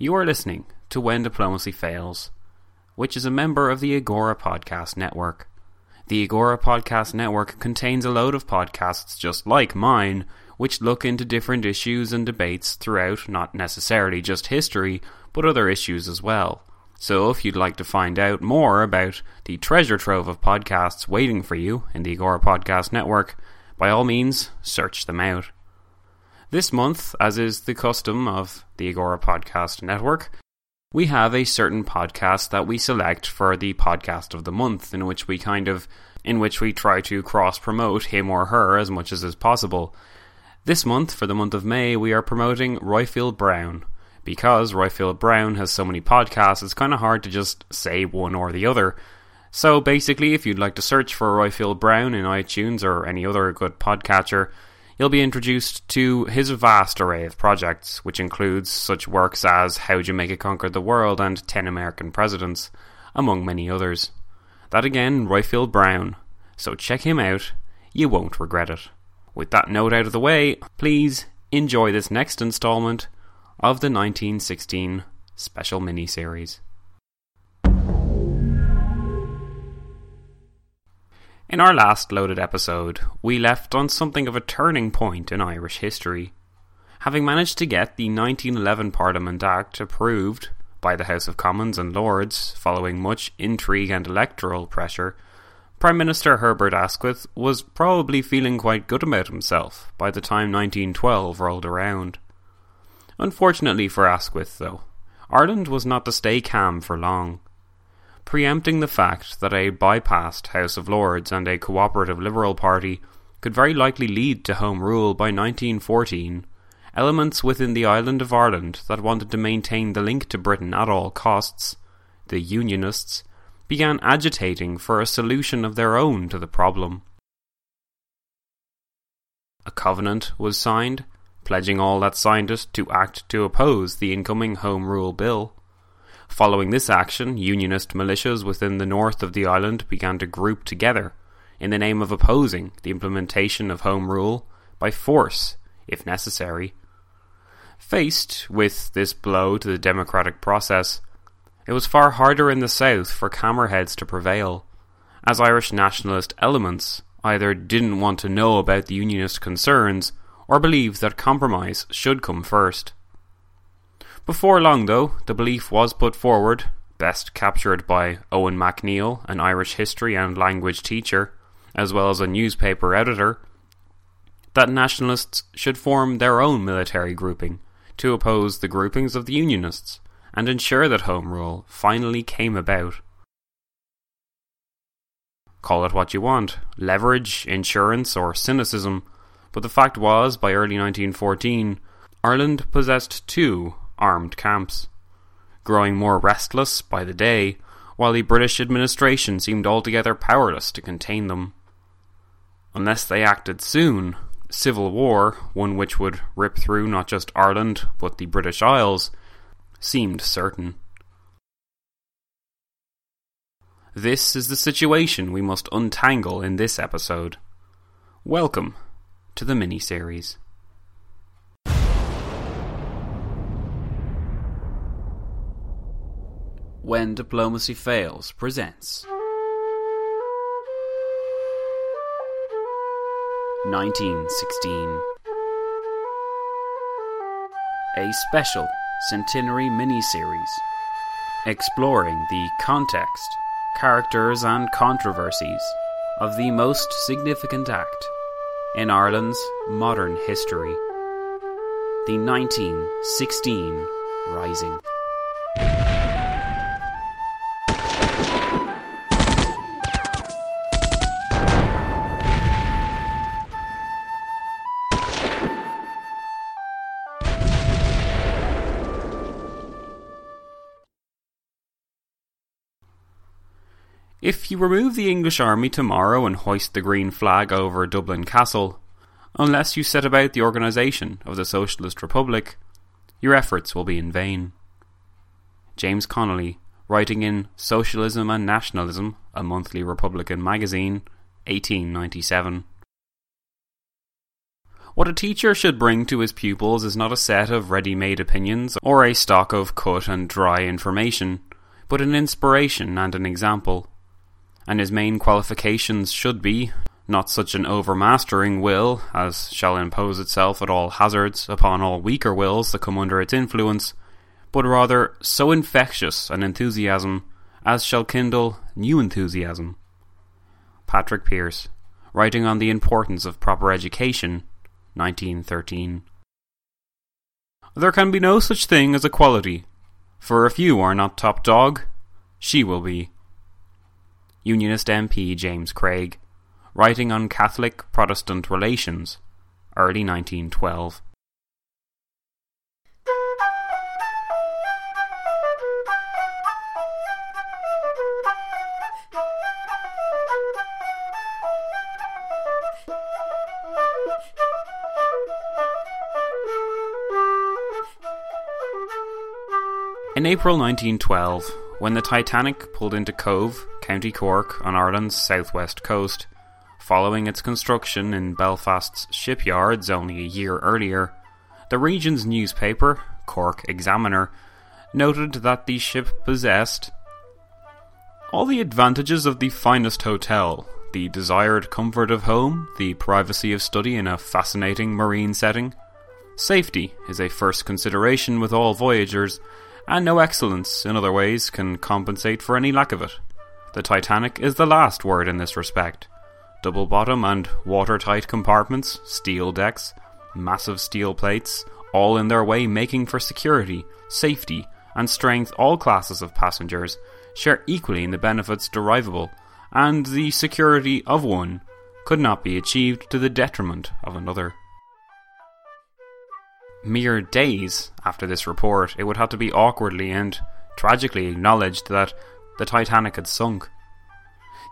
You are listening to When Diplomacy Fails, which is a member of the Agora Podcast Network. The Agora Podcast Network contains a load of podcasts just like mine, which look into different issues and debates throughout not necessarily just history, but other issues as well. So if you'd like to find out more about the treasure trove of podcasts waiting for you in the Agora Podcast Network, by all means, search them out. This month, as is the custom of the Agora Podcast Network, we have a certain podcast that we select for the podcast of the month, in which we kind of, in which we try to cross promote him or her as much as is possible. This month, for the month of May, we are promoting Royfield Brown. Because Royfield Brown has so many podcasts, it's kind of hard to just say one or the other. So basically, if you'd like to search for Royfield Brown in iTunes or any other good podcatcher, you'll be introduced to his vast array of projects, which includes such works as How Jamaica Conquered the World and Ten American Presidents, among many others. That again, Royfield Brown. So check him out, you won't regret it. With that note out of the way, please enjoy this next installment of the 1916 special miniseries. In our last loaded episode, we left on something of a turning point in Irish history. Having managed to get the 1911 Parliament Act approved by the House of Commons and Lords following much intrigue and electoral pressure, Prime Minister Herbert Asquith was probably feeling quite good about himself by the time 1912 rolled around. Unfortunately for Asquith, though, Ireland was not to stay calm for long preempting the fact that a bypassed House of Lords and a cooperative Liberal Party could very likely lead to Home Rule by 1914, elements within the island of Ireland that wanted to maintain the link to Britain at all costs, the Unionists, began agitating for a solution of their own to the problem. A covenant was signed, pledging all that signed it to act to oppose the incoming Home Rule Bill. Following this action, Unionist militias within the north of the island began to group together in the name of opposing the implementation of Home Rule by force, if necessary. Faced with this blow to the democratic process, it was far harder in the south for Cammerheads to prevail, as Irish nationalist elements either didn't want to know about the Unionist concerns or believed that compromise should come first. Before long, though, the belief was put forward, best captured by Eoin MacNeill, an Irish history and language teacher, as well as a newspaper editor, that nationalists should form their own military grouping to oppose the groupings of the Unionists and ensure that Home Rule finally came about. Call it what you want leverage, insurance, or cynicism, but the fact was, by early 1914, Ireland possessed two armed camps, growing more restless by the day, while the British administration seemed altogether powerless to contain them. Unless they acted soon, civil war, one which would rip through not just Ireland but the British Isles, seemed certain. This is the situation we must untangle in this episode. Welcome to the mini-series. When Diplomacy Fails presents 1916 A special centenary mini-series exploring the context, characters and controversies of the most significant act in Ireland's modern history, the 1916 Rising. If you remove the English army tomorrow and hoist the green flag over Dublin Castle, unless you set about the organisation of the Socialist Republic, your efforts will be in vain. James Connolly, writing in Socialism and Nationalism, a monthly Republican magazine, 1897. What a teacher should bring to his pupils is not a set of ready made opinions or a stock of cut and dry information, but an inspiration and an example. And his main qualifications should be not such an overmastering will as shall impose itself at all hazards upon all weaker wills that come under its influence, but rather so infectious an enthusiasm as shall kindle new enthusiasm. Patrick Pearse, writing on the importance of proper education, 1913. There can be no such thing as equality, for if you are not top dog, she will be. Unionist MP James Craig, writing on Catholic Protestant relations, early 1912. In April 1912, when the Titanic pulled into Cobh, County Cork, on Ireland's southwest coast, following its construction in Belfast's shipyards only a year earlier, the region's newspaper, Cork Examiner, noted that the ship possessed all the advantages of the finest hotel, the desired comfort of home, the privacy of study in a fascinating marine setting. Safety is a first consideration with all voyagers, and no excellence in other ways can compensate for any lack of it. The Titanic is the last word in this respect. Double bottom and watertight compartments, steel decks, massive steel plates, all in their way making for security, safety, and strength all classes of passengers share equally in the benefits derivable, and the security of one could not be achieved to the detriment of another. Mere days after this report, it would have to be awkwardly and tragically acknowledged that the Titanic had sunk.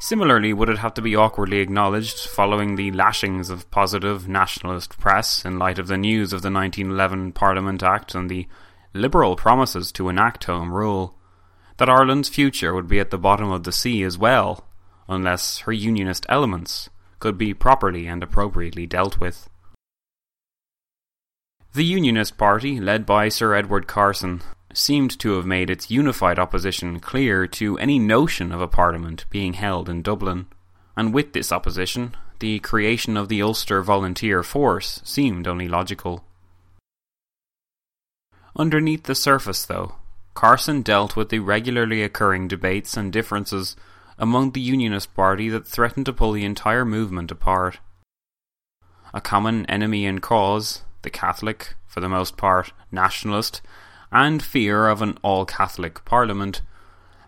Similarly, would it have to be awkwardly acknowledged following the lashings of positive nationalist press in light of the news of the 1911 Parliament Act and the liberal promises to enact Home Rule, that Ireland's future would be at the bottom of the sea as well, unless her Unionist elements could be properly and appropriately dealt with. The Unionist Party, led by Sir Edward Carson, seemed to have made its unified opposition clear to any notion of a parliament being held in Dublin, and with this opposition, the creation of the Ulster Volunteer Force seemed only logical. Underneath the surface, though, Carson dealt with the regularly occurring debates and differences among the Unionist Party that threatened to pull the entire movement apart. A common enemy in cause, the Catholic, for the most part nationalist, and fear of an all Catholic Parliament,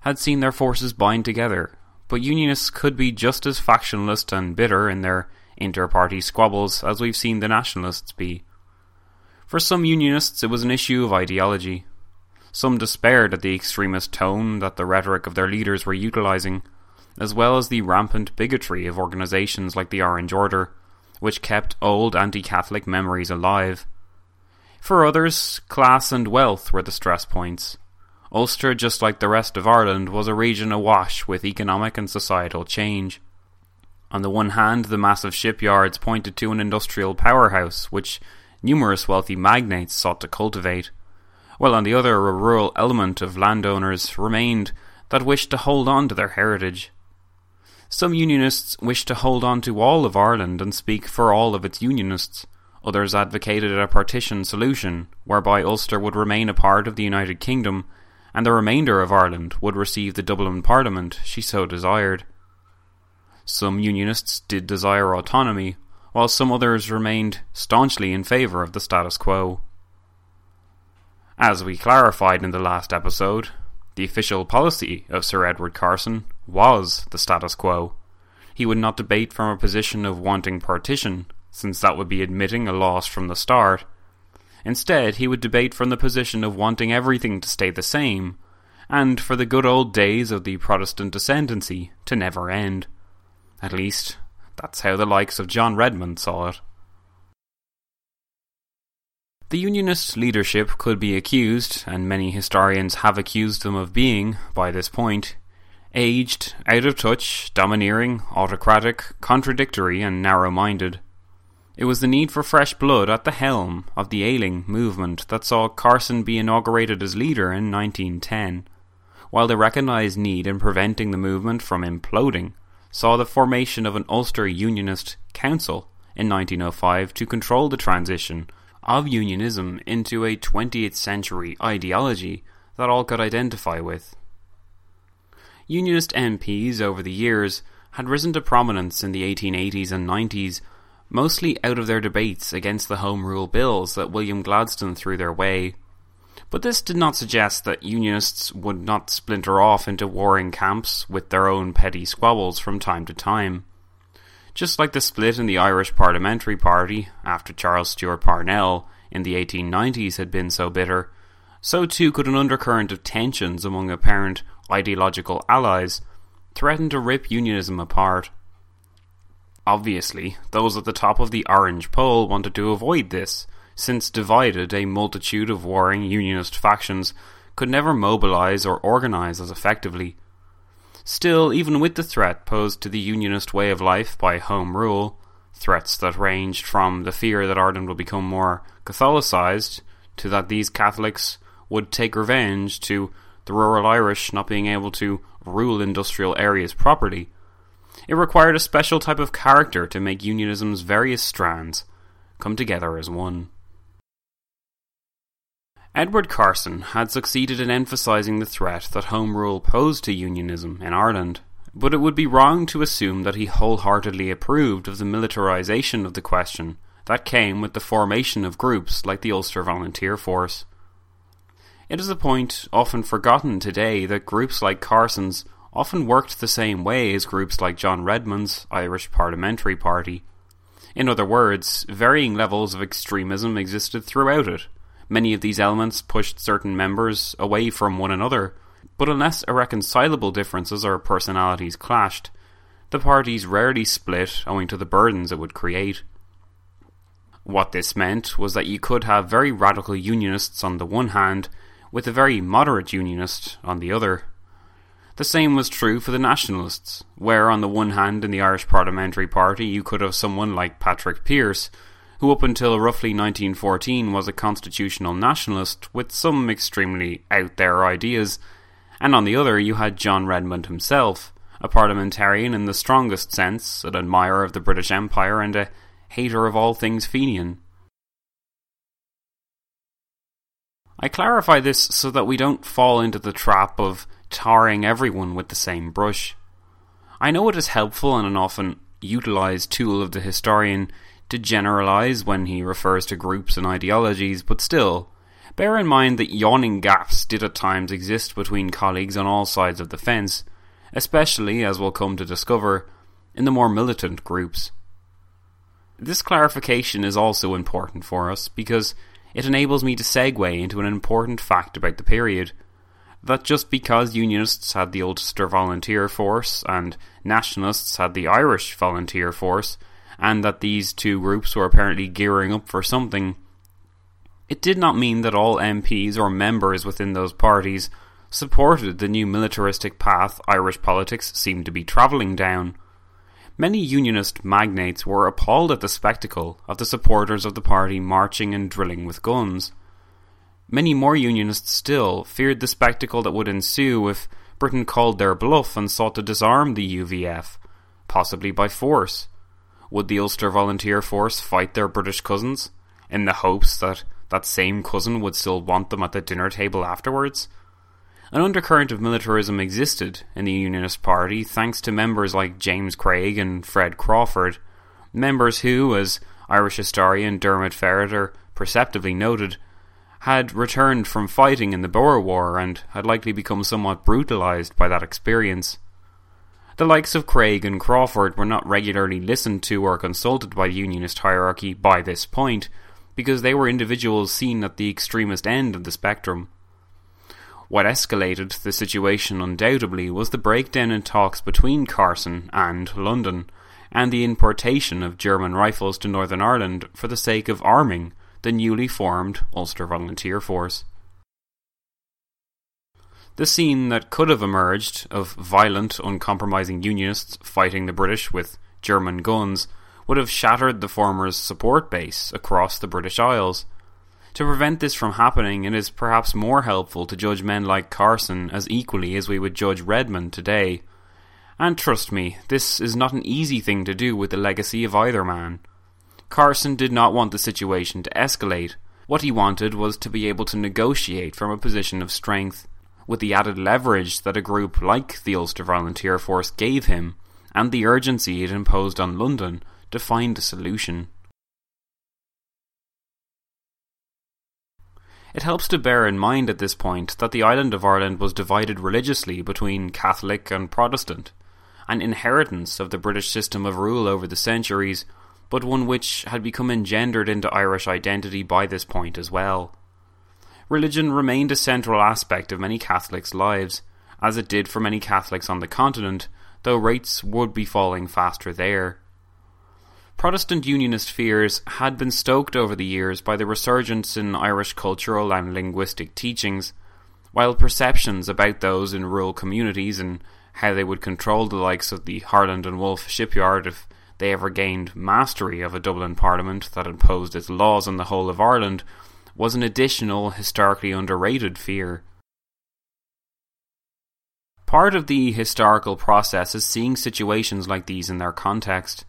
had seen their forces bind together, but Unionists could be just as factionalist and bitter in their inter party squabbles as we've seen the Nationalists be. For some Unionists, it was an issue of ideology. Some despaired at the extremist tone that the rhetoric of their leaders were utilising, as well as the rampant bigotry of organisations like the Orange Order, which kept old anti Catholic memories alive. For others, class and wealth were the stress points. Ulster, just like the rest of Ireland, was a region awash with economic and societal change. On the one hand, the massive shipyards pointed to an industrial powerhouse which numerous wealthy magnates sought to cultivate, while on the other, a rural element of landowners remained that wished to hold on to their heritage. Some Unionists wished to hold on to all of Ireland and speak for all of its Unionists. Others advocated a partition solution, whereby Ulster would remain a part of the United Kingdom, and the remainder of Ireland would receive the Dublin Parliament she so desired. Some Unionists did desire autonomy, while some others remained staunchly in favour of the status quo. As we clarified in the last episode, the official policy of Sir Edward Carson was the status quo. He would not debate from a position of wanting partition, since that would be admitting a loss from the start. Instead, he would debate from the position of wanting everything to stay the same, and for the good old days of the Protestant ascendancy to never end. At least, that's how the likes of John Redmond saw it. The Unionist leadership could be accused, and many historians have accused them of being, by this point, aged, out of touch, domineering, autocratic, contradictory, and narrow minded. It was the need for fresh blood at the helm of the ailing movement that saw Carson be inaugurated as leader in 1910, while the recognised need in preventing the movement from imploding saw the formation of an Ulster Unionist Council in 1905 to control the transition of unionism into a 20th century ideology that all could identify with. Unionist MPs over the years had risen to prominence in the 1880s and 90s mostly out of their debates against the Home Rule bills that William Gladstone threw their way. But this did not suggest that Unionists would not splinter off into warring camps with their own petty squabbles from time to time. Just like the split in the Irish Parliamentary Party after Charles Stewart Parnell in the 1890s had been so bitter, so too could an undercurrent of tensions among apparent ideological allies threatened to rip Unionism apart. Obviously, those at the top of the orange pole wanted to avoid this, since divided, a multitude of warring unionist factions could never mobilize or organize as effectively. Still, even with the threat posed to the unionist way of life by Home Rule, threats that ranged from the fear that Ireland would become more Catholicized, to that these Catholics would take revenge, to the rural Irish not being able to rule industrial areas properly, it required a special type of character to make unionism's various strands come together as one. Edward Carson had succeeded in emphasizing the threat that Home Rule posed to unionism in Ireland, but it would be wrong to assume that he wholeheartedly approved of the militarization of the question that came with the formation of groups like the Ulster Volunteer Force. It is a point often forgotten today that groups like Carson's often worked the same way as groups like John Redmond's Irish Parliamentary Party. In other words, varying levels of extremism existed throughout it. Many of these elements pushed certain members away from one another, but unless irreconcilable differences or personalities clashed, the parties rarely split owing to the burdens it would create. What this meant was that you could have very radical unionists on the one hand, with a very moderate unionist on the other. The same was true for the Nationalists, where on the one hand in the Irish Parliamentary Party you could have someone like Patrick Pearse, who up until roughly 1914 was a constitutional nationalist with some extremely out there ideas, and on the other you had John Redmond himself, a parliamentarian in the strongest sense, an admirer of the British Empire and a hater of all things Fenian. I clarify this so that we don't fall into the trap of tarring everyone with the same brush. I know it is helpful and an often utilized tool of the historian to generalize when he refers to groups and ideologies, but still, bear in mind that yawning gaps did at times exist between colleagues on all sides of the fence, especially, as we'll come to discover, in the more militant groups. This clarification is also important for us because it enables me to segue into an important fact about the period that just because Unionists had the Ulster Volunteer Force and Nationalists had the Irish Volunteer Force, and that these two groups were apparently gearing up for something, it did not mean that all MPs or members within those parties supported the new militaristic path Irish politics seemed to be travelling down. Many Unionist magnates were appalled at the spectacle of the supporters of the party marching and drilling with guns. Many more Unionists still feared the spectacle that would ensue if Britain called their bluff and sought to disarm the UVF, possibly by force. Would the Ulster Volunteer Force fight their British cousins, in the hopes that that same cousin would still want them at the dinner table afterwards? An undercurrent of militarism existed in the Unionist Party thanks to members like James Craig and Fred Crawford, members who, as Irish historian Diarmaid Ferriter perceptively noted, had returned from fighting in the Boer War and had likely become somewhat brutalised by that experience. The likes of Craig and Crawford were not regularly listened to or consulted by the Unionist hierarchy by this point, because they were individuals seen at the extremist end of the spectrum. What escalated the situation undoubtedly was the breakdown in talks between Carson and London, and the importation of German rifles to Northern Ireland for the sake of arming the newly formed Ulster Volunteer Force. The scene that could have emerged of violent, uncompromising Unionists fighting the British with German guns would have shattered the former's support base across the British Isles. To prevent this from happening, it is perhaps more helpful to judge men like Carson as equally as we would judge Redmond today. And trust me, this is not an easy thing to do with the legacy of either man. Carson did not want the situation to escalate. What he wanted was to be able to negotiate from a position of strength with the added leverage that a group like the Ulster Volunteer Force gave him, and the urgency it imposed on London to find a solution. It helps to bear in mind at this point that the island of Ireland was divided religiously between Catholic and Protestant, an inheritance of the British system of rule over the centuries, but one which had become engendered into Irish identity by this point as well religion remained a central aspect of many Catholics' lives, as it did for many Catholics on the continent, though rates would be falling faster there. Protestant Unionist fears had been stoked over the years by the resurgence in Irish cultural and linguistic teachings, while perceptions about those in rural communities and how they would control the likes of the Harland and Wolff shipyard if they ever gained mastery of a Dublin Parliament that imposed its laws on the whole of Ireland was an additional historically underrated fear. Part of the historical process is seeing situations like these in their context.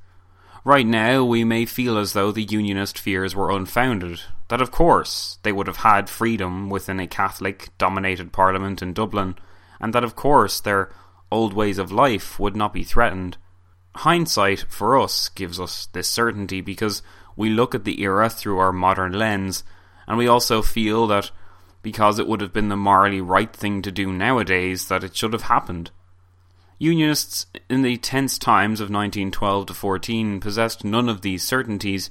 Right now, we may feel as though the Unionist fears were unfounded, that of course they would have had freedom within a Catholic dominated Parliament in Dublin, and that of course their old ways of life would not be threatened. Hindsight, for us, gives us this certainty because we look at the era through our modern lens and we also feel that because it would have been the morally right thing to do nowadays, that it should have happened. Unionists in the tense times of 1912 to 14 possessed none of these certainties,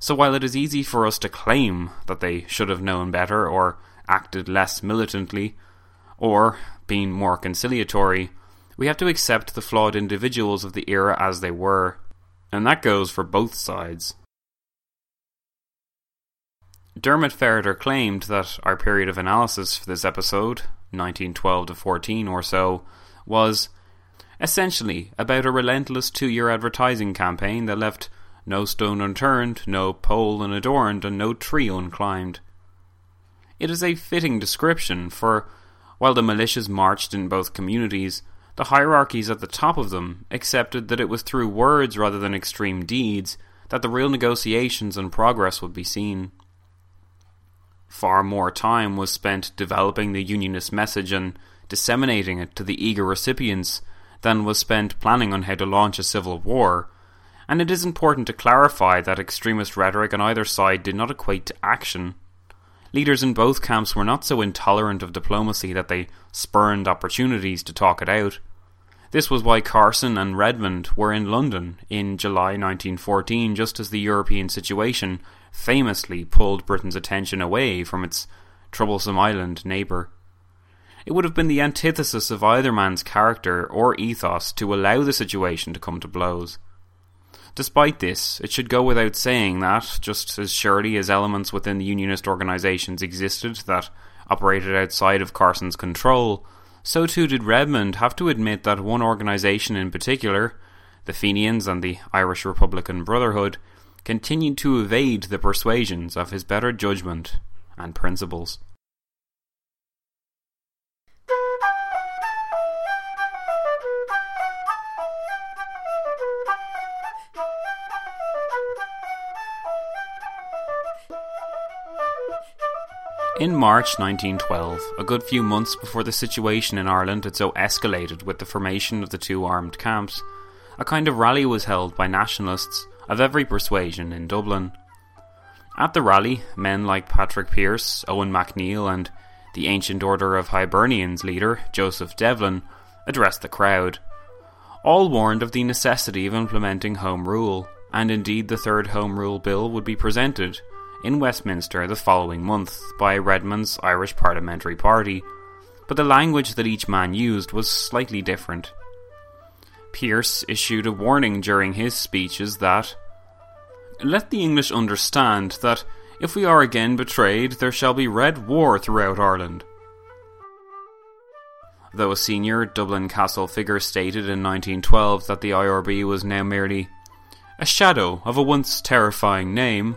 so while it is easy for us to claim that they should have known better or acted less militantly, or been more conciliatory, we have to accept the flawed individuals of the era as they were, and that goes for both sides. Diarmaid Ferriter claimed that our period of analysis for this episode, 1912 to 14 or so, was essentially about a relentless two year advertising campaign that left no stone unturned, no pole unadorned, and no tree unclimbed. It is a fitting description, for while the militias marched in both communities, the hierarchies at the top of them accepted that it was through words rather than extreme deeds that the real negotiations and progress would be seen. Far more time was spent developing the Unionist message and disseminating it to the eager recipients than was spent planning on how to launch a civil war. And it is important to clarify that extremist rhetoric on either side did not equate to action. Leaders in both camps were not so intolerant of diplomacy that they spurned opportunities to talk it out. This was why Carson and Redmond were in London in July 1914, just as the European situation famously pulled Britain's attention away from its troublesome island neighbour. It would have been the antithesis of either man's character or ethos to allow the situation to come to blows. Despite this, it should go without saying that, just as surely as elements within the Unionist organisations existed that operated outside of Carson's control, so too did Redmond have to admit that one organisation in particular, the Fenians and the Irish Republican Brotherhood, continued to evade the persuasions of his better judgment and principles. In March 1912, a good few months before the situation in Ireland had so escalated with the formation of the two armed camps, a kind of rally was held by nationalists of every persuasion in Dublin. At the rally, men like Patrick Pearse, Eoin MacNeill, and the Ancient Order of Hibernians leader, Joseph Devlin, addressed the crowd. All warned of the necessity of implementing Home Rule, and indeed the third Home Rule Bill would be presented in Westminster the following month by Redmond's Irish Parliamentary Party, but the language that each man used was slightly different. Pearse issued a warning during his speeches that let the English understand that if we are again betrayed, there shall be red war throughout Ireland. Though a senior Dublin Castle figure stated in 1912 that the IRB was now merely a shadow of a once terrifying name,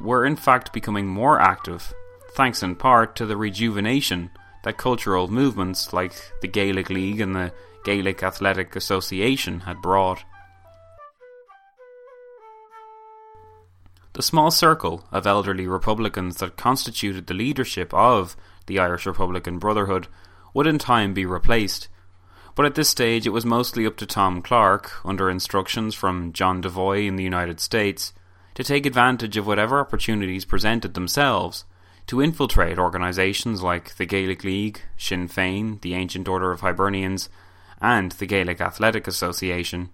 Were in fact becoming more active, thanks in part to the rejuvenation that cultural movements like the Gaelic League and the Gaelic Athletic Association had brought. The small circle of elderly Republicans that constituted the leadership of the Irish Republican Brotherhood would in time be replaced, but at this stage it was mostly up to Tom Clarke, under instructions from John Devoy in the United States, to take advantage of whatever opportunities presented themselves to infiltrate organisations like the Gaelic League, Sinn Féin, the Ancient Order of Hibernians, and the Gaelic Athletic Association.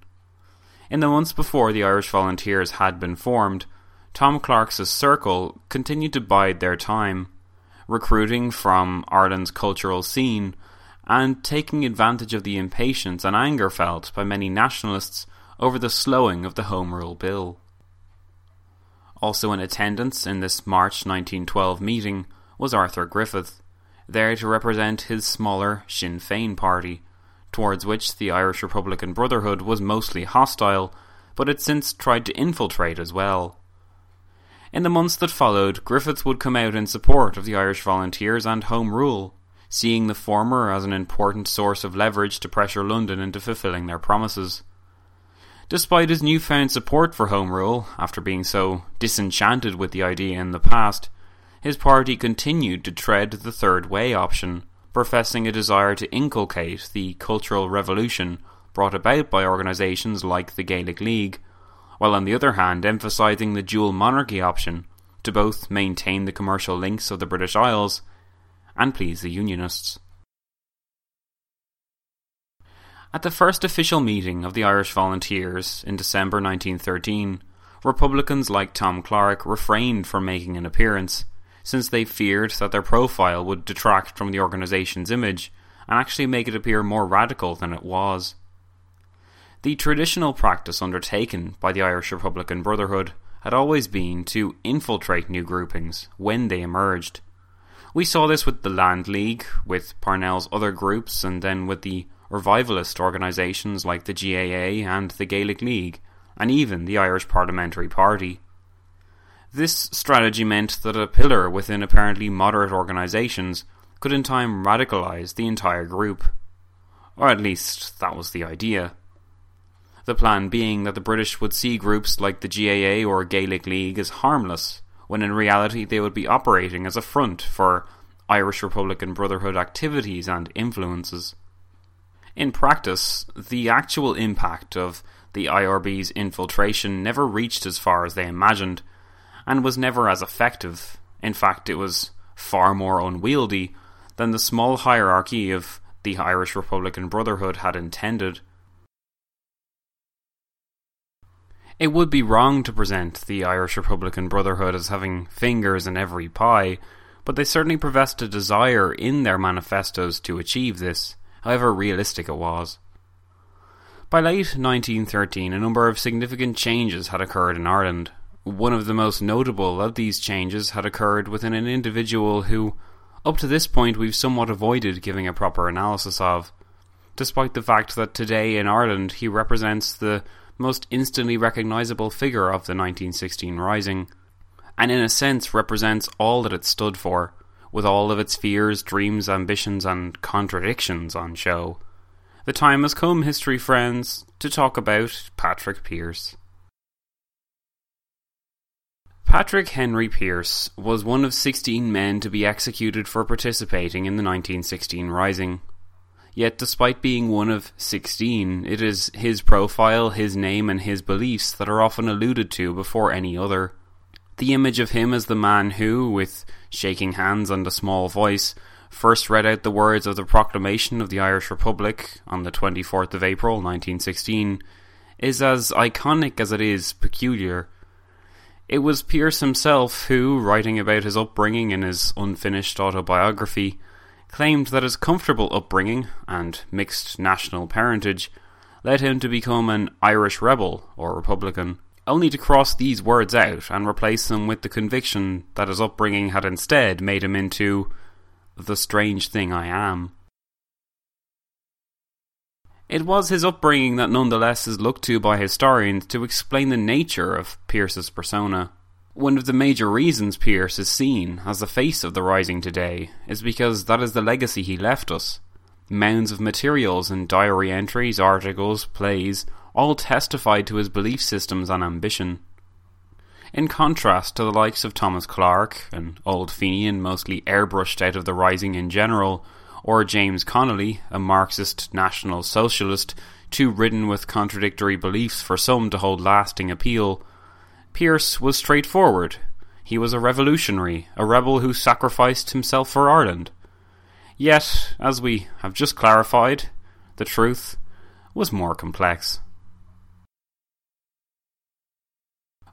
In the months before the Irish Volunteers had been formed, Tom Clarke's circle continued to bide their time, recruiting from Ireland's cultural scene and taking advantage of the impatience and anger felt by many nationalists over the slowing of the Home Rule Bill. Also in attendance in this March 1912 meeting was Arthur Griffith, there to represent his smaller Sinn Féin party, towards which the Irish Republican Brotherhood was mostly hostile, but had since tried to infiltrate as well. In the months that followed, Griffith would come out in support of the Irish Volunteers and Home Rule, seeing the former as an important source of leverage to pressure London into fulfilling their promises. Despite his newfound support for Home Rule, after being so disenchanted with the idea in the past, his party continued to tread the third way option, professing a desire to inculcate the cultural revolution brought about by organisations like the Gaelic League, while on the other hand emphasising the dual monarchy option to both maintain the commercial links of the British Isles and please the Unionists. At the first official meeting of the Irish Volunteers in December 1913, Republicans like Tom Clarke refrained from making an appearance, since they feared that their profile would detract from the organization's image and actually make it appear more radical than it was. The traditional practice undertaken by the Irish Republican Brotherhood had always been to infiltrate new groupings when they emerged. We saw this with the Land League, with Parnell's other groups, and then with the revivalist organisations like the GAA and the Gaelic League, and even the Irish Parliamentary Party. This strategy meant that a pillar within apparently moderate organisations could in time radicalise the entire group. Or at least, that was the idea. The plan being that the British would see groups like the GAA or Gaelic League as harmless, when in reality they would be operating as a front for Irish Republican Brotherhood activities and influences. In practice, the actual impact of the IRB's infiltration never reached as far as they imagined, and was never as effective. In fact, it was far more unwieldy than the small hierarchy of the Irish Republican Brotherhood had intended. It would be wrong to present the Irish Republican Brotherhood as having fingers in every pie, but they certainly professed a desire in their manifestos to achieve this, however realistic it was. By late 1913, a number of significant changes had occurred in Ireland. One of the most notable of these changes had occurred within an individual who, up to this point, we've somewhat avoided giving a proper analysis of, despite the fact that today in Ireland he represents the most instantly recognisable figure of the 1916 Rising, and in a sense represents all that it stood for, with all of its fears, dreams, ambitions, and contradictions on show. The time has come, history friends, to talk about Patrick Pearse. Patrick Henry Pearse was one of 16 men to be executed for participating in the 1916 Rising. Yet, despite being one of 16, it is his profile, his name, and his beliefs that are often alluded to before any other. The image of him as the man who, with shaking hands and a small voice, first read out the words of the proclamation of the Irish Republic on the 24th of April 1916 is as iconic as it is peculiar. It was Pearse himself who, writing about his upbringing in his unfinished autobiography, claimed that his comfortable upbringing and mixed national parentage led him to become an Irish rebel or Republican, only to cross these words out and replace them with the conviction that his upbringing had instead made him into the strange thing I am. It was his upbringing that nonetheless is looked to by historians to explain the nature of Pearse's persona. One of the major reasons Pearse is seen as the face of the Rising today is because that is the legacy he left us. Mounds of materials and diary entries, articles, plays, all testified to his belief systems and ambition. In contrast to the likes of Thomas Clarke, an old Fenian mostly airbrushed out of the Rising in general, or James Connolly, a Marxist National Socialist, too ridden with contradictory beliefs for some to hold lasting appeal, Pearse was straightforward. He was a revolutionary, a rebel who sacrificed himself for Ireland. Yet, as we have just clarified, the truth was more complex.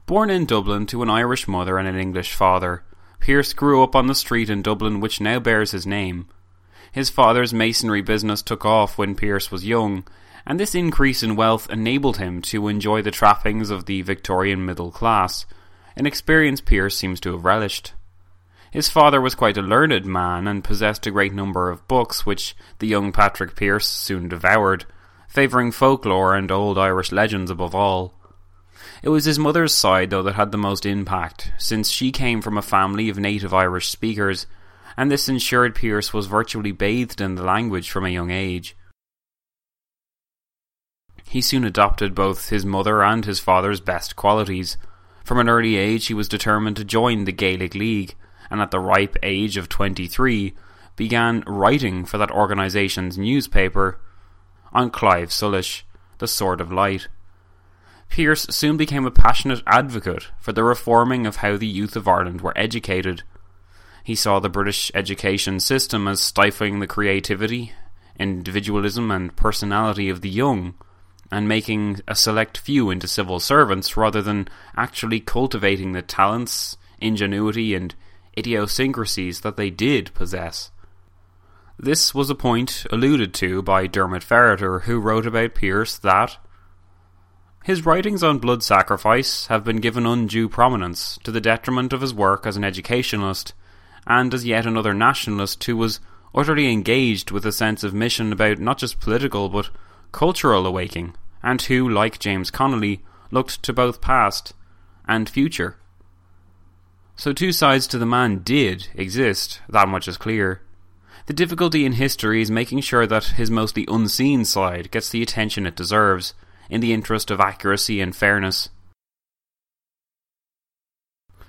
Born in Dublin to an Irish mother and an English father, Pearse grew up on the street in Dublin which now bears his name. His father's masonry business took off when Pearse was young, and this increase in wealth enabled him to enjoy the trappings of the Victorian middle class, an experience Pearse seems to have relished. His father was quite a learned man and possessed a great number of books which the young Patrick Pearse soon devoured, favouring folklore and old Irish legends above all. It was his mother's side, though, that had the most impact, since she came from a family of native Irish speakers, and this ensured Pearse was virtually bathed in the language from a young age. He soon adopted both his mother and his father's best qualities. From an early age, he was determined to join the Gaelic League, and at the ripe age of 23, began writing for that organisation's newspaper An Claidheamh Soluis, The Sword of Light. Pearse soon became a passionate advocate for the reforming of how the youth of Ireland were educated. He saw the British education system as stifling the creativity, individualism, and personality of the young, and making a select few into civil servants rather than actually cultivating the talents, ingenuity, and idiosyncrasies that they did possess. This was a point alluded to by Diarmaid Ferriter, who wrote about Pearse that his writings on blood sacrifice have been given undue prominence to the detriment of his work as an educationalist, and as yet another nationalist who was utterly engaged with a sense of mission about not just political but cultural awakening, and who, like James Connolly, looked to both past and future. So two sides to the man did exist, that much is clear. The difficulty in history is making sure that his mostly unseen side gets the attention it deserves, in the interest of accuracy and fairness.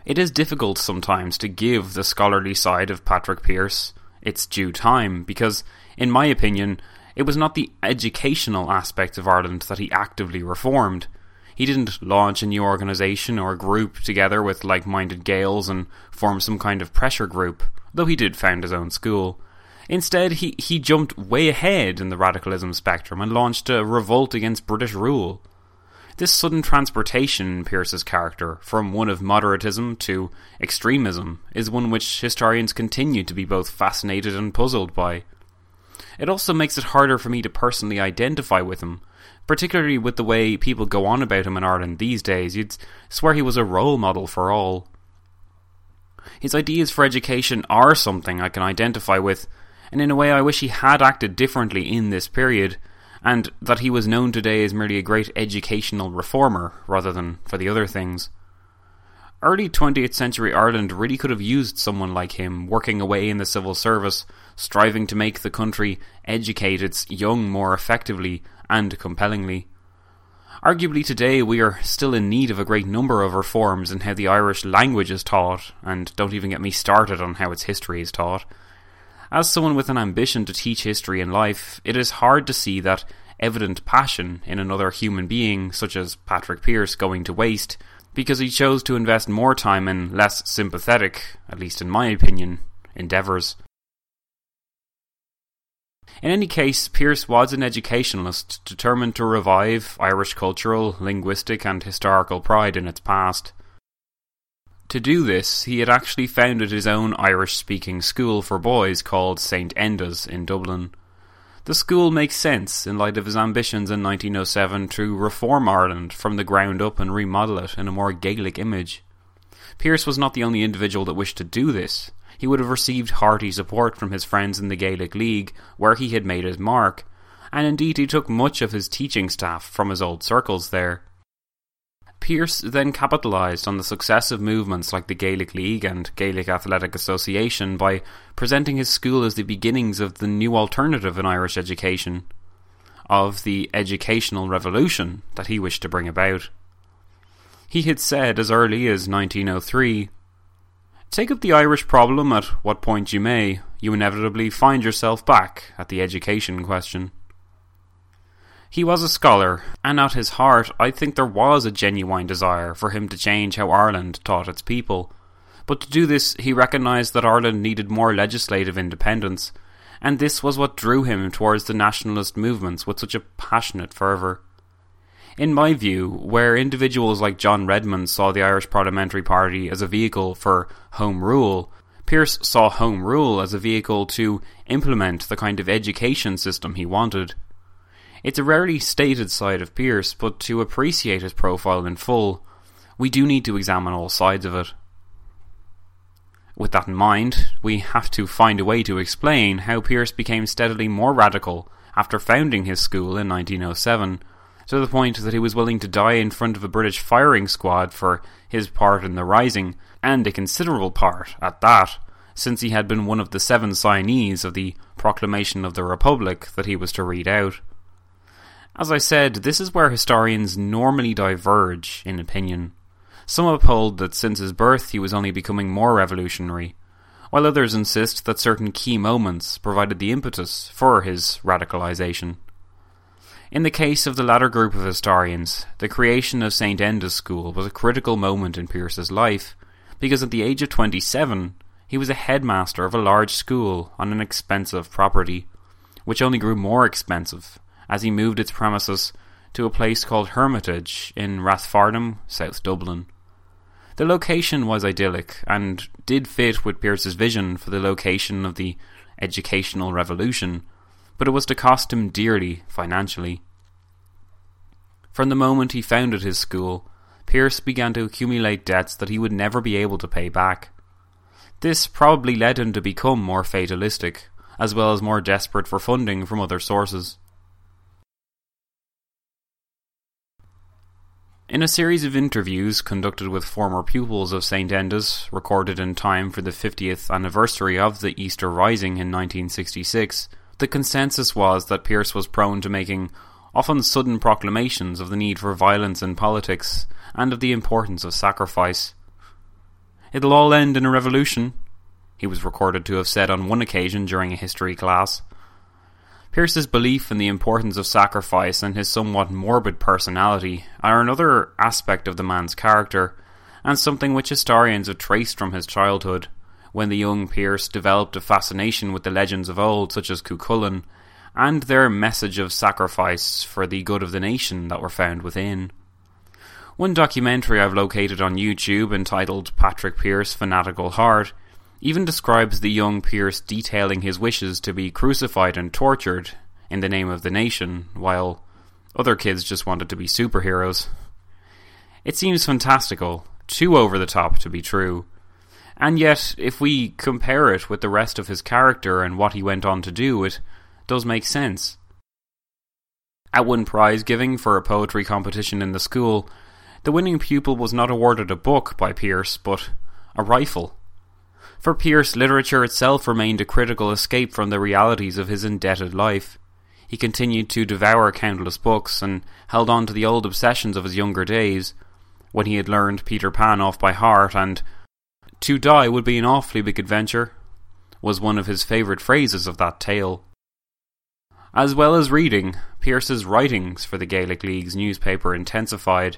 It is difficult sometimes to give the scholarly side of Patrick Pearse its due time because, in my opinion, it was not the educational aspect of Ireland that he actively reformed. He didn't launch a new organisation or group together with like minded Gaels and form some kind of pressure group, though he did found his own school. Instead, he, he jumped way ahead in the radicalism spectrum and launched a revolt against British rule. This sudden transportation in Pearse's character from one of moderatism to extremism is one which historians continue to be both fascinated and puzzled by. It also makes it harder for me to personally identify with him, particularly with the way people go on about him in Ireland these days. You'd swear he was a role model for all. His ideas for education are something I can identify with, and in a way I wish he had acted differently in this period, and that he was known today as merely a great educational reformer rather than for the other things. Early 20th century Ireland really could have used someone like him working away in the civil service, striving to make the country educate its young more effectively and compellingly. Arguably today we are still in need of a great number of reforms in how the Irish language is taught, and don't even get me started on how its history is taught. As someone with an ambition to teach history in life, it is hard to see that evident passion in another human being, such as Patrick Pearse, going to waste because he chose to invest more time in less sympathetic, at least in my opinion, endeavours. In any case, Pearse was an educationalist determined to revive Irish cultural, linguistic, and historical pride in its past. To do this, he had actually founded his own Irish speaking school for boys called St. Enda's in Dublin. The school makes sense in light of his ambitions in 1907 to reform Ireland from the ground up and remodel it in a more Gaelic image. Pearse was not the only individual that wished to do this. He would have received hearty support from his friends in the Gaelic League, where he had made his mark, and indeed he took much of his teaching staff from his old circles there. Pearse then capitalised on the successive movements like the Gaelic League and Gaelic Athletic Association by presenting his school as the beginnings of the new alternative in Irish education, of the educational revolution that he wished to bring about. He had said as early as 1903 Take up the Irish problem at what point you may, you inevitably find yourself back at the education question. He was a scholar, and at his heart I think there was a genuine desire for him to change how Ireland taught its people. But to do this, he recognised that Ireland needed more legislative independence, and this was what drew him towards the nationalist movements with such a passionate fervour. In my view, where individuals like John Redmond saw the Irish Parliamentary Party as a vehicle for Home Rule, Pearse saw Home Rule as a vehicle to implement the kind of education system he wanted. It's a rarely stated side of Pearse, but to appreciate his profile in full, we do need to examine all sides of it. With that in mind, we have to find a way to explain how Pearse became steadily more radical after founding his school in 1907, to the point that he was willing to die in front of a British firing squad for his part in the rising, and a considerable part at that, since he had been one of the seven signees of the Proclamation of the Republic that he was to read out. As I said, this is where historians normally diverge in opinion. Some uphold that since his birth he was only becoming more revolutionary, while others insist that certain key moments provided the impetus for his radicalisation. In the case of the latter group of historians, the creation of St. Enda's School was a critical moment in Pearse's life, because at the age of 27, he was a headmaster of a large school on an expensive property, which only grew more expensive as he moved its premises to a place called Hermitage in Rathfarnham, South Dublin. The location was idyllic and did fit with Pearse's vision for the location of the educational revolution, but it was to cost him dearly financially. From the moment he founded his school, Pearse began to accumulate debts that he would never be able to pay back. This probably led him to become more fatalistic, as well as more desperate for funding from other sources. In a series of interviews conducted with former pupils of St. Enda's, recorded in time for the 50th anniversary of the Easter Rising in 1966, the consensus was that Pearse was prone to making often sudden proclamations of the need for violence in politics and of the importance of sacrifice. It'll all end in a revolution, he was recorded to have said on one occasion during a history class. Pearse's belief in the importance of sacrifice and his somewhat morbid personality are another aspect of the man's character, and something which historians have traced from his childhood, when the young Pearse developed a fascination with the legends of old, such as Cuchulainn, and their message of sacrifice for the good of the nation that were found within. One documentary I've located on YouTube entitled Patrick Pearse Fanatical Heart even describes the young Pearse detailing his wishes to be crucified and tortured in the name of the nation, while other kids just wanted to be superheroes. It seems fantastical, too over the top to be true. And yet, if we compare it with the rest of his character and what he went on to do, it does make sense. At one prize giving for a poetry competition in the school, the winning pupil was not awarded a book by Pearse, but a rifle. For Pearse, literature itself remained a critical escape from the realities of his indebted life. He continued to devour countless books and held on to the old obsessions of his younger days, when he had learned Peter Pan off by heart, and to die would be an awfully big adventure, was one of his favourite phrases of that tale. As well as reading, Pearse's writings for the Gaelic League's newspaper intensified.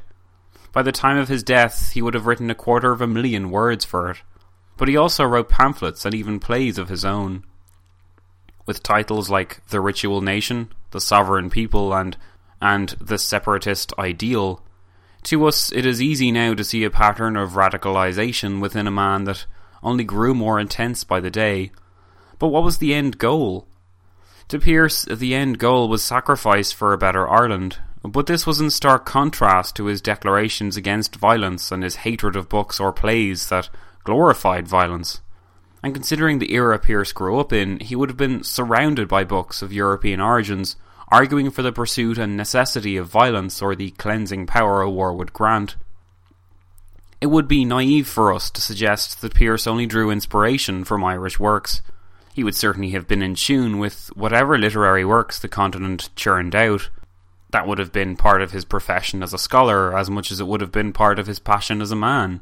By the time of his death, he would have written a quarter of a million words for it, but he also wrote pamphlets and even plays of his own. With titles like The Ritual Nation, The Sovereign People, and, and The Separatist Ideal, to us it is easy now to see a pattern of radicalization within a man that only grew more intense by the day. But what was the end goal? To Pearse, the end goal was sacrifice for a better Ireland, but this was in stark contrast to his declarations against violence and his hatred of books or plays that glorified violence. And considering the era Pearse grew up in, he would have been surrounded by books of European origins, arguing for the pursuit and necessity of violence or the cleansing power a war would grant. It would be naive for us to suggest that Pearse only drew inspiration from Irish works he would certainly have been in tune with whatever literary works the continent churned out. That would have been part of his profession as a scholar as much as it would have been part of his passion as a man.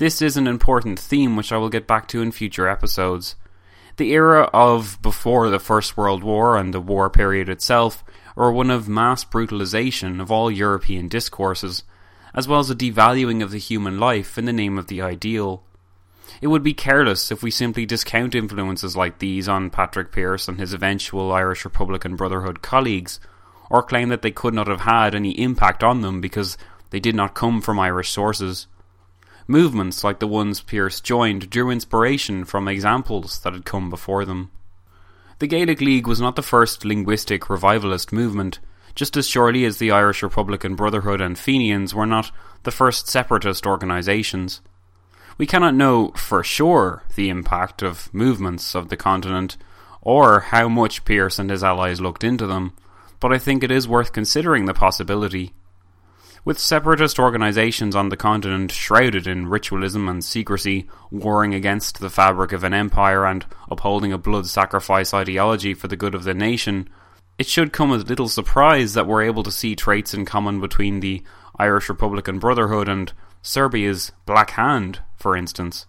This is an important theme which I will get back to in future episodes. The era of before the First World War and the war period itself were one of mass brutalization of all European discourses, as well as a devaluing of the human life in the name of the ideal. It would be careless if we simply discount influences like these on Patrick Pearse and his eventual Irish Republican Brotherhood colleagues, or claim that they could not have had any impact on them because they did not come from Irish sources. Movements like the ones Pearse joined drew inspiration from examples that had come before them. The Gaelic League was not the first linguistic revivalist movement, just as surely as the Irish Republican Brotherhood and Fenians were not the first separatist organisations. We cannot know for sure the impact of movements of the continent or how much Pearse and his allies looked into them, but I think it is worth considering the possibility. With separatist organisations on the continent shrouded in ritualism and secrecy, warring against the fabric of an empire and upholding a blood sacrifice ideology for the good of the nation, it should come as little surprise that we're able to see traits in common between the Irish Republican Brotherhood and Serbia's Black Hand, for instance.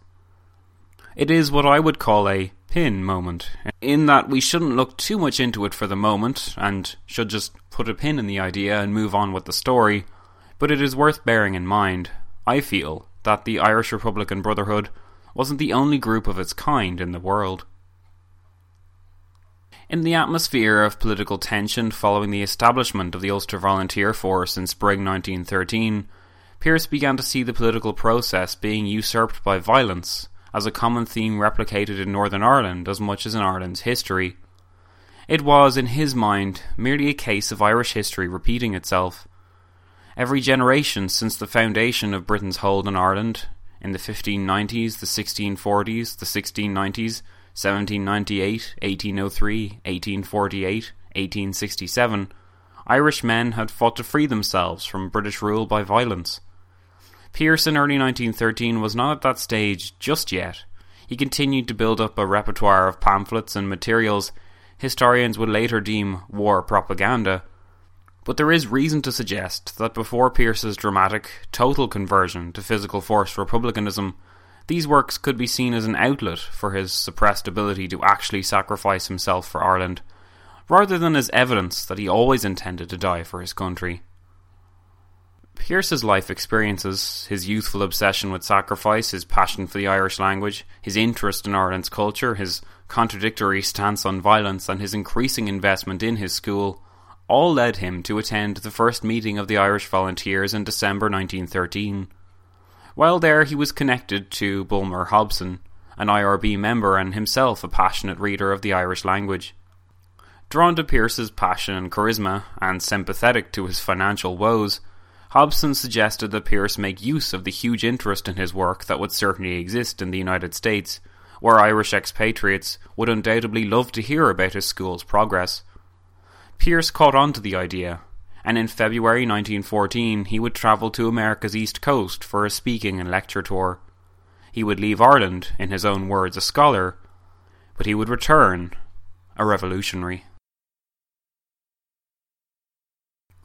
It is what I would call a pin moment, in that we shouldn't look too much into it for the moment and should just put a pin in the idea and move on with the story, but it is worth bearing in mind, I feel, that the Irish Republican Brotherhood wasn't the only group of its kind in the world. In the atmosphere of political tension following the establishment of the Ulster Volunteer Force in spring 1913, Pearse began to see the political process being usurped by violence as a common theme replicated in Northern Ireland as much as in Ireland's history. It was, in his mind, merely a case of Irish history repeating itself. Every generation since the foundation of Britain's hold on Ireland, in the 1590s, the 1640s, the 1690s, 1798, 1803, 1848, 1867, Irish men had fought to free themselves from British rule by violence. Pearse in early 1913 was not at that stage just yet. He continued to build up a repertoire of pamphlets and materials historians would later deem war propaganda. But there is reason to suggest that before Pearse's dramatic, total conversion to physical force republicanism, these works could be seen as an outlet for his suppressed ability to actually sacrifice himself for Ireland, rather than as evidence that he always intended to die for his country. Pearse's life experiences, his youthful obsession with sacrifice, his passion for the Irish language, his interest in Ireland's culture, his contradictory stance on violence, and his increasing investment in his school all led him to attend the first meeting of the Irish Volunteers in December 1913. While there, he was connected to Bulmer Hobson, an IRB member and himself a passionate reader of the Irish language. Drawn to Pearse's passion and charisma, and sympathetic to his financial woes, Hobson suggested that Pearse make use of the huge interest in his work that would certainly exist in the United States, where Irish expatriates would undoubtedly love to hear about his school's progress. Pearse caught on to the idea, and in February 1914 he would travel to America's east coast for a speaking and lecture tour. He would leave Ireland, in his own words, a scholar, but he would return a revolutionary.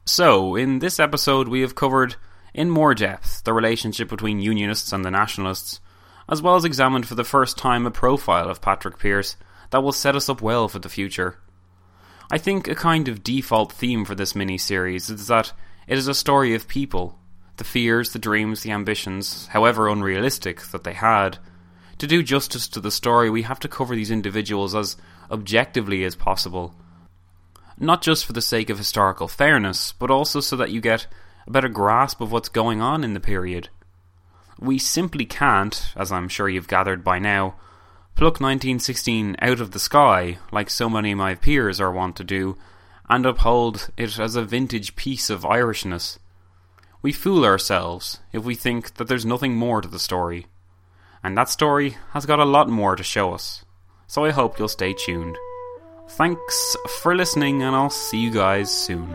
So, in this episode, we have covered in more depth the relationship between Unionists and the Nationalists, as well as examined for the first time a profile of Patrick Pearse that will set us up well for the future. I think a kind of default theme for this mini series is that it is a story of people, the fears, the dreams, the ambitions, however unrealistic that they had. To do justice to the story, we have to cover these individuals as objectively as possible not just for the sake of historical fairness, but also so that you get a better grasp of what's going on in the period. We simply can't, as I'm sure you've gathered by now, pluck 1916 out of the sky, like so many of my peers are wont to do, and uphold it as a vintage piece of Irishness. We fool ourselves if we think that there's nothing more to the story. And that story has got a lot more to show us. So I hope you'll stay tuned. Thanks for listening, and I'll see you guys soon.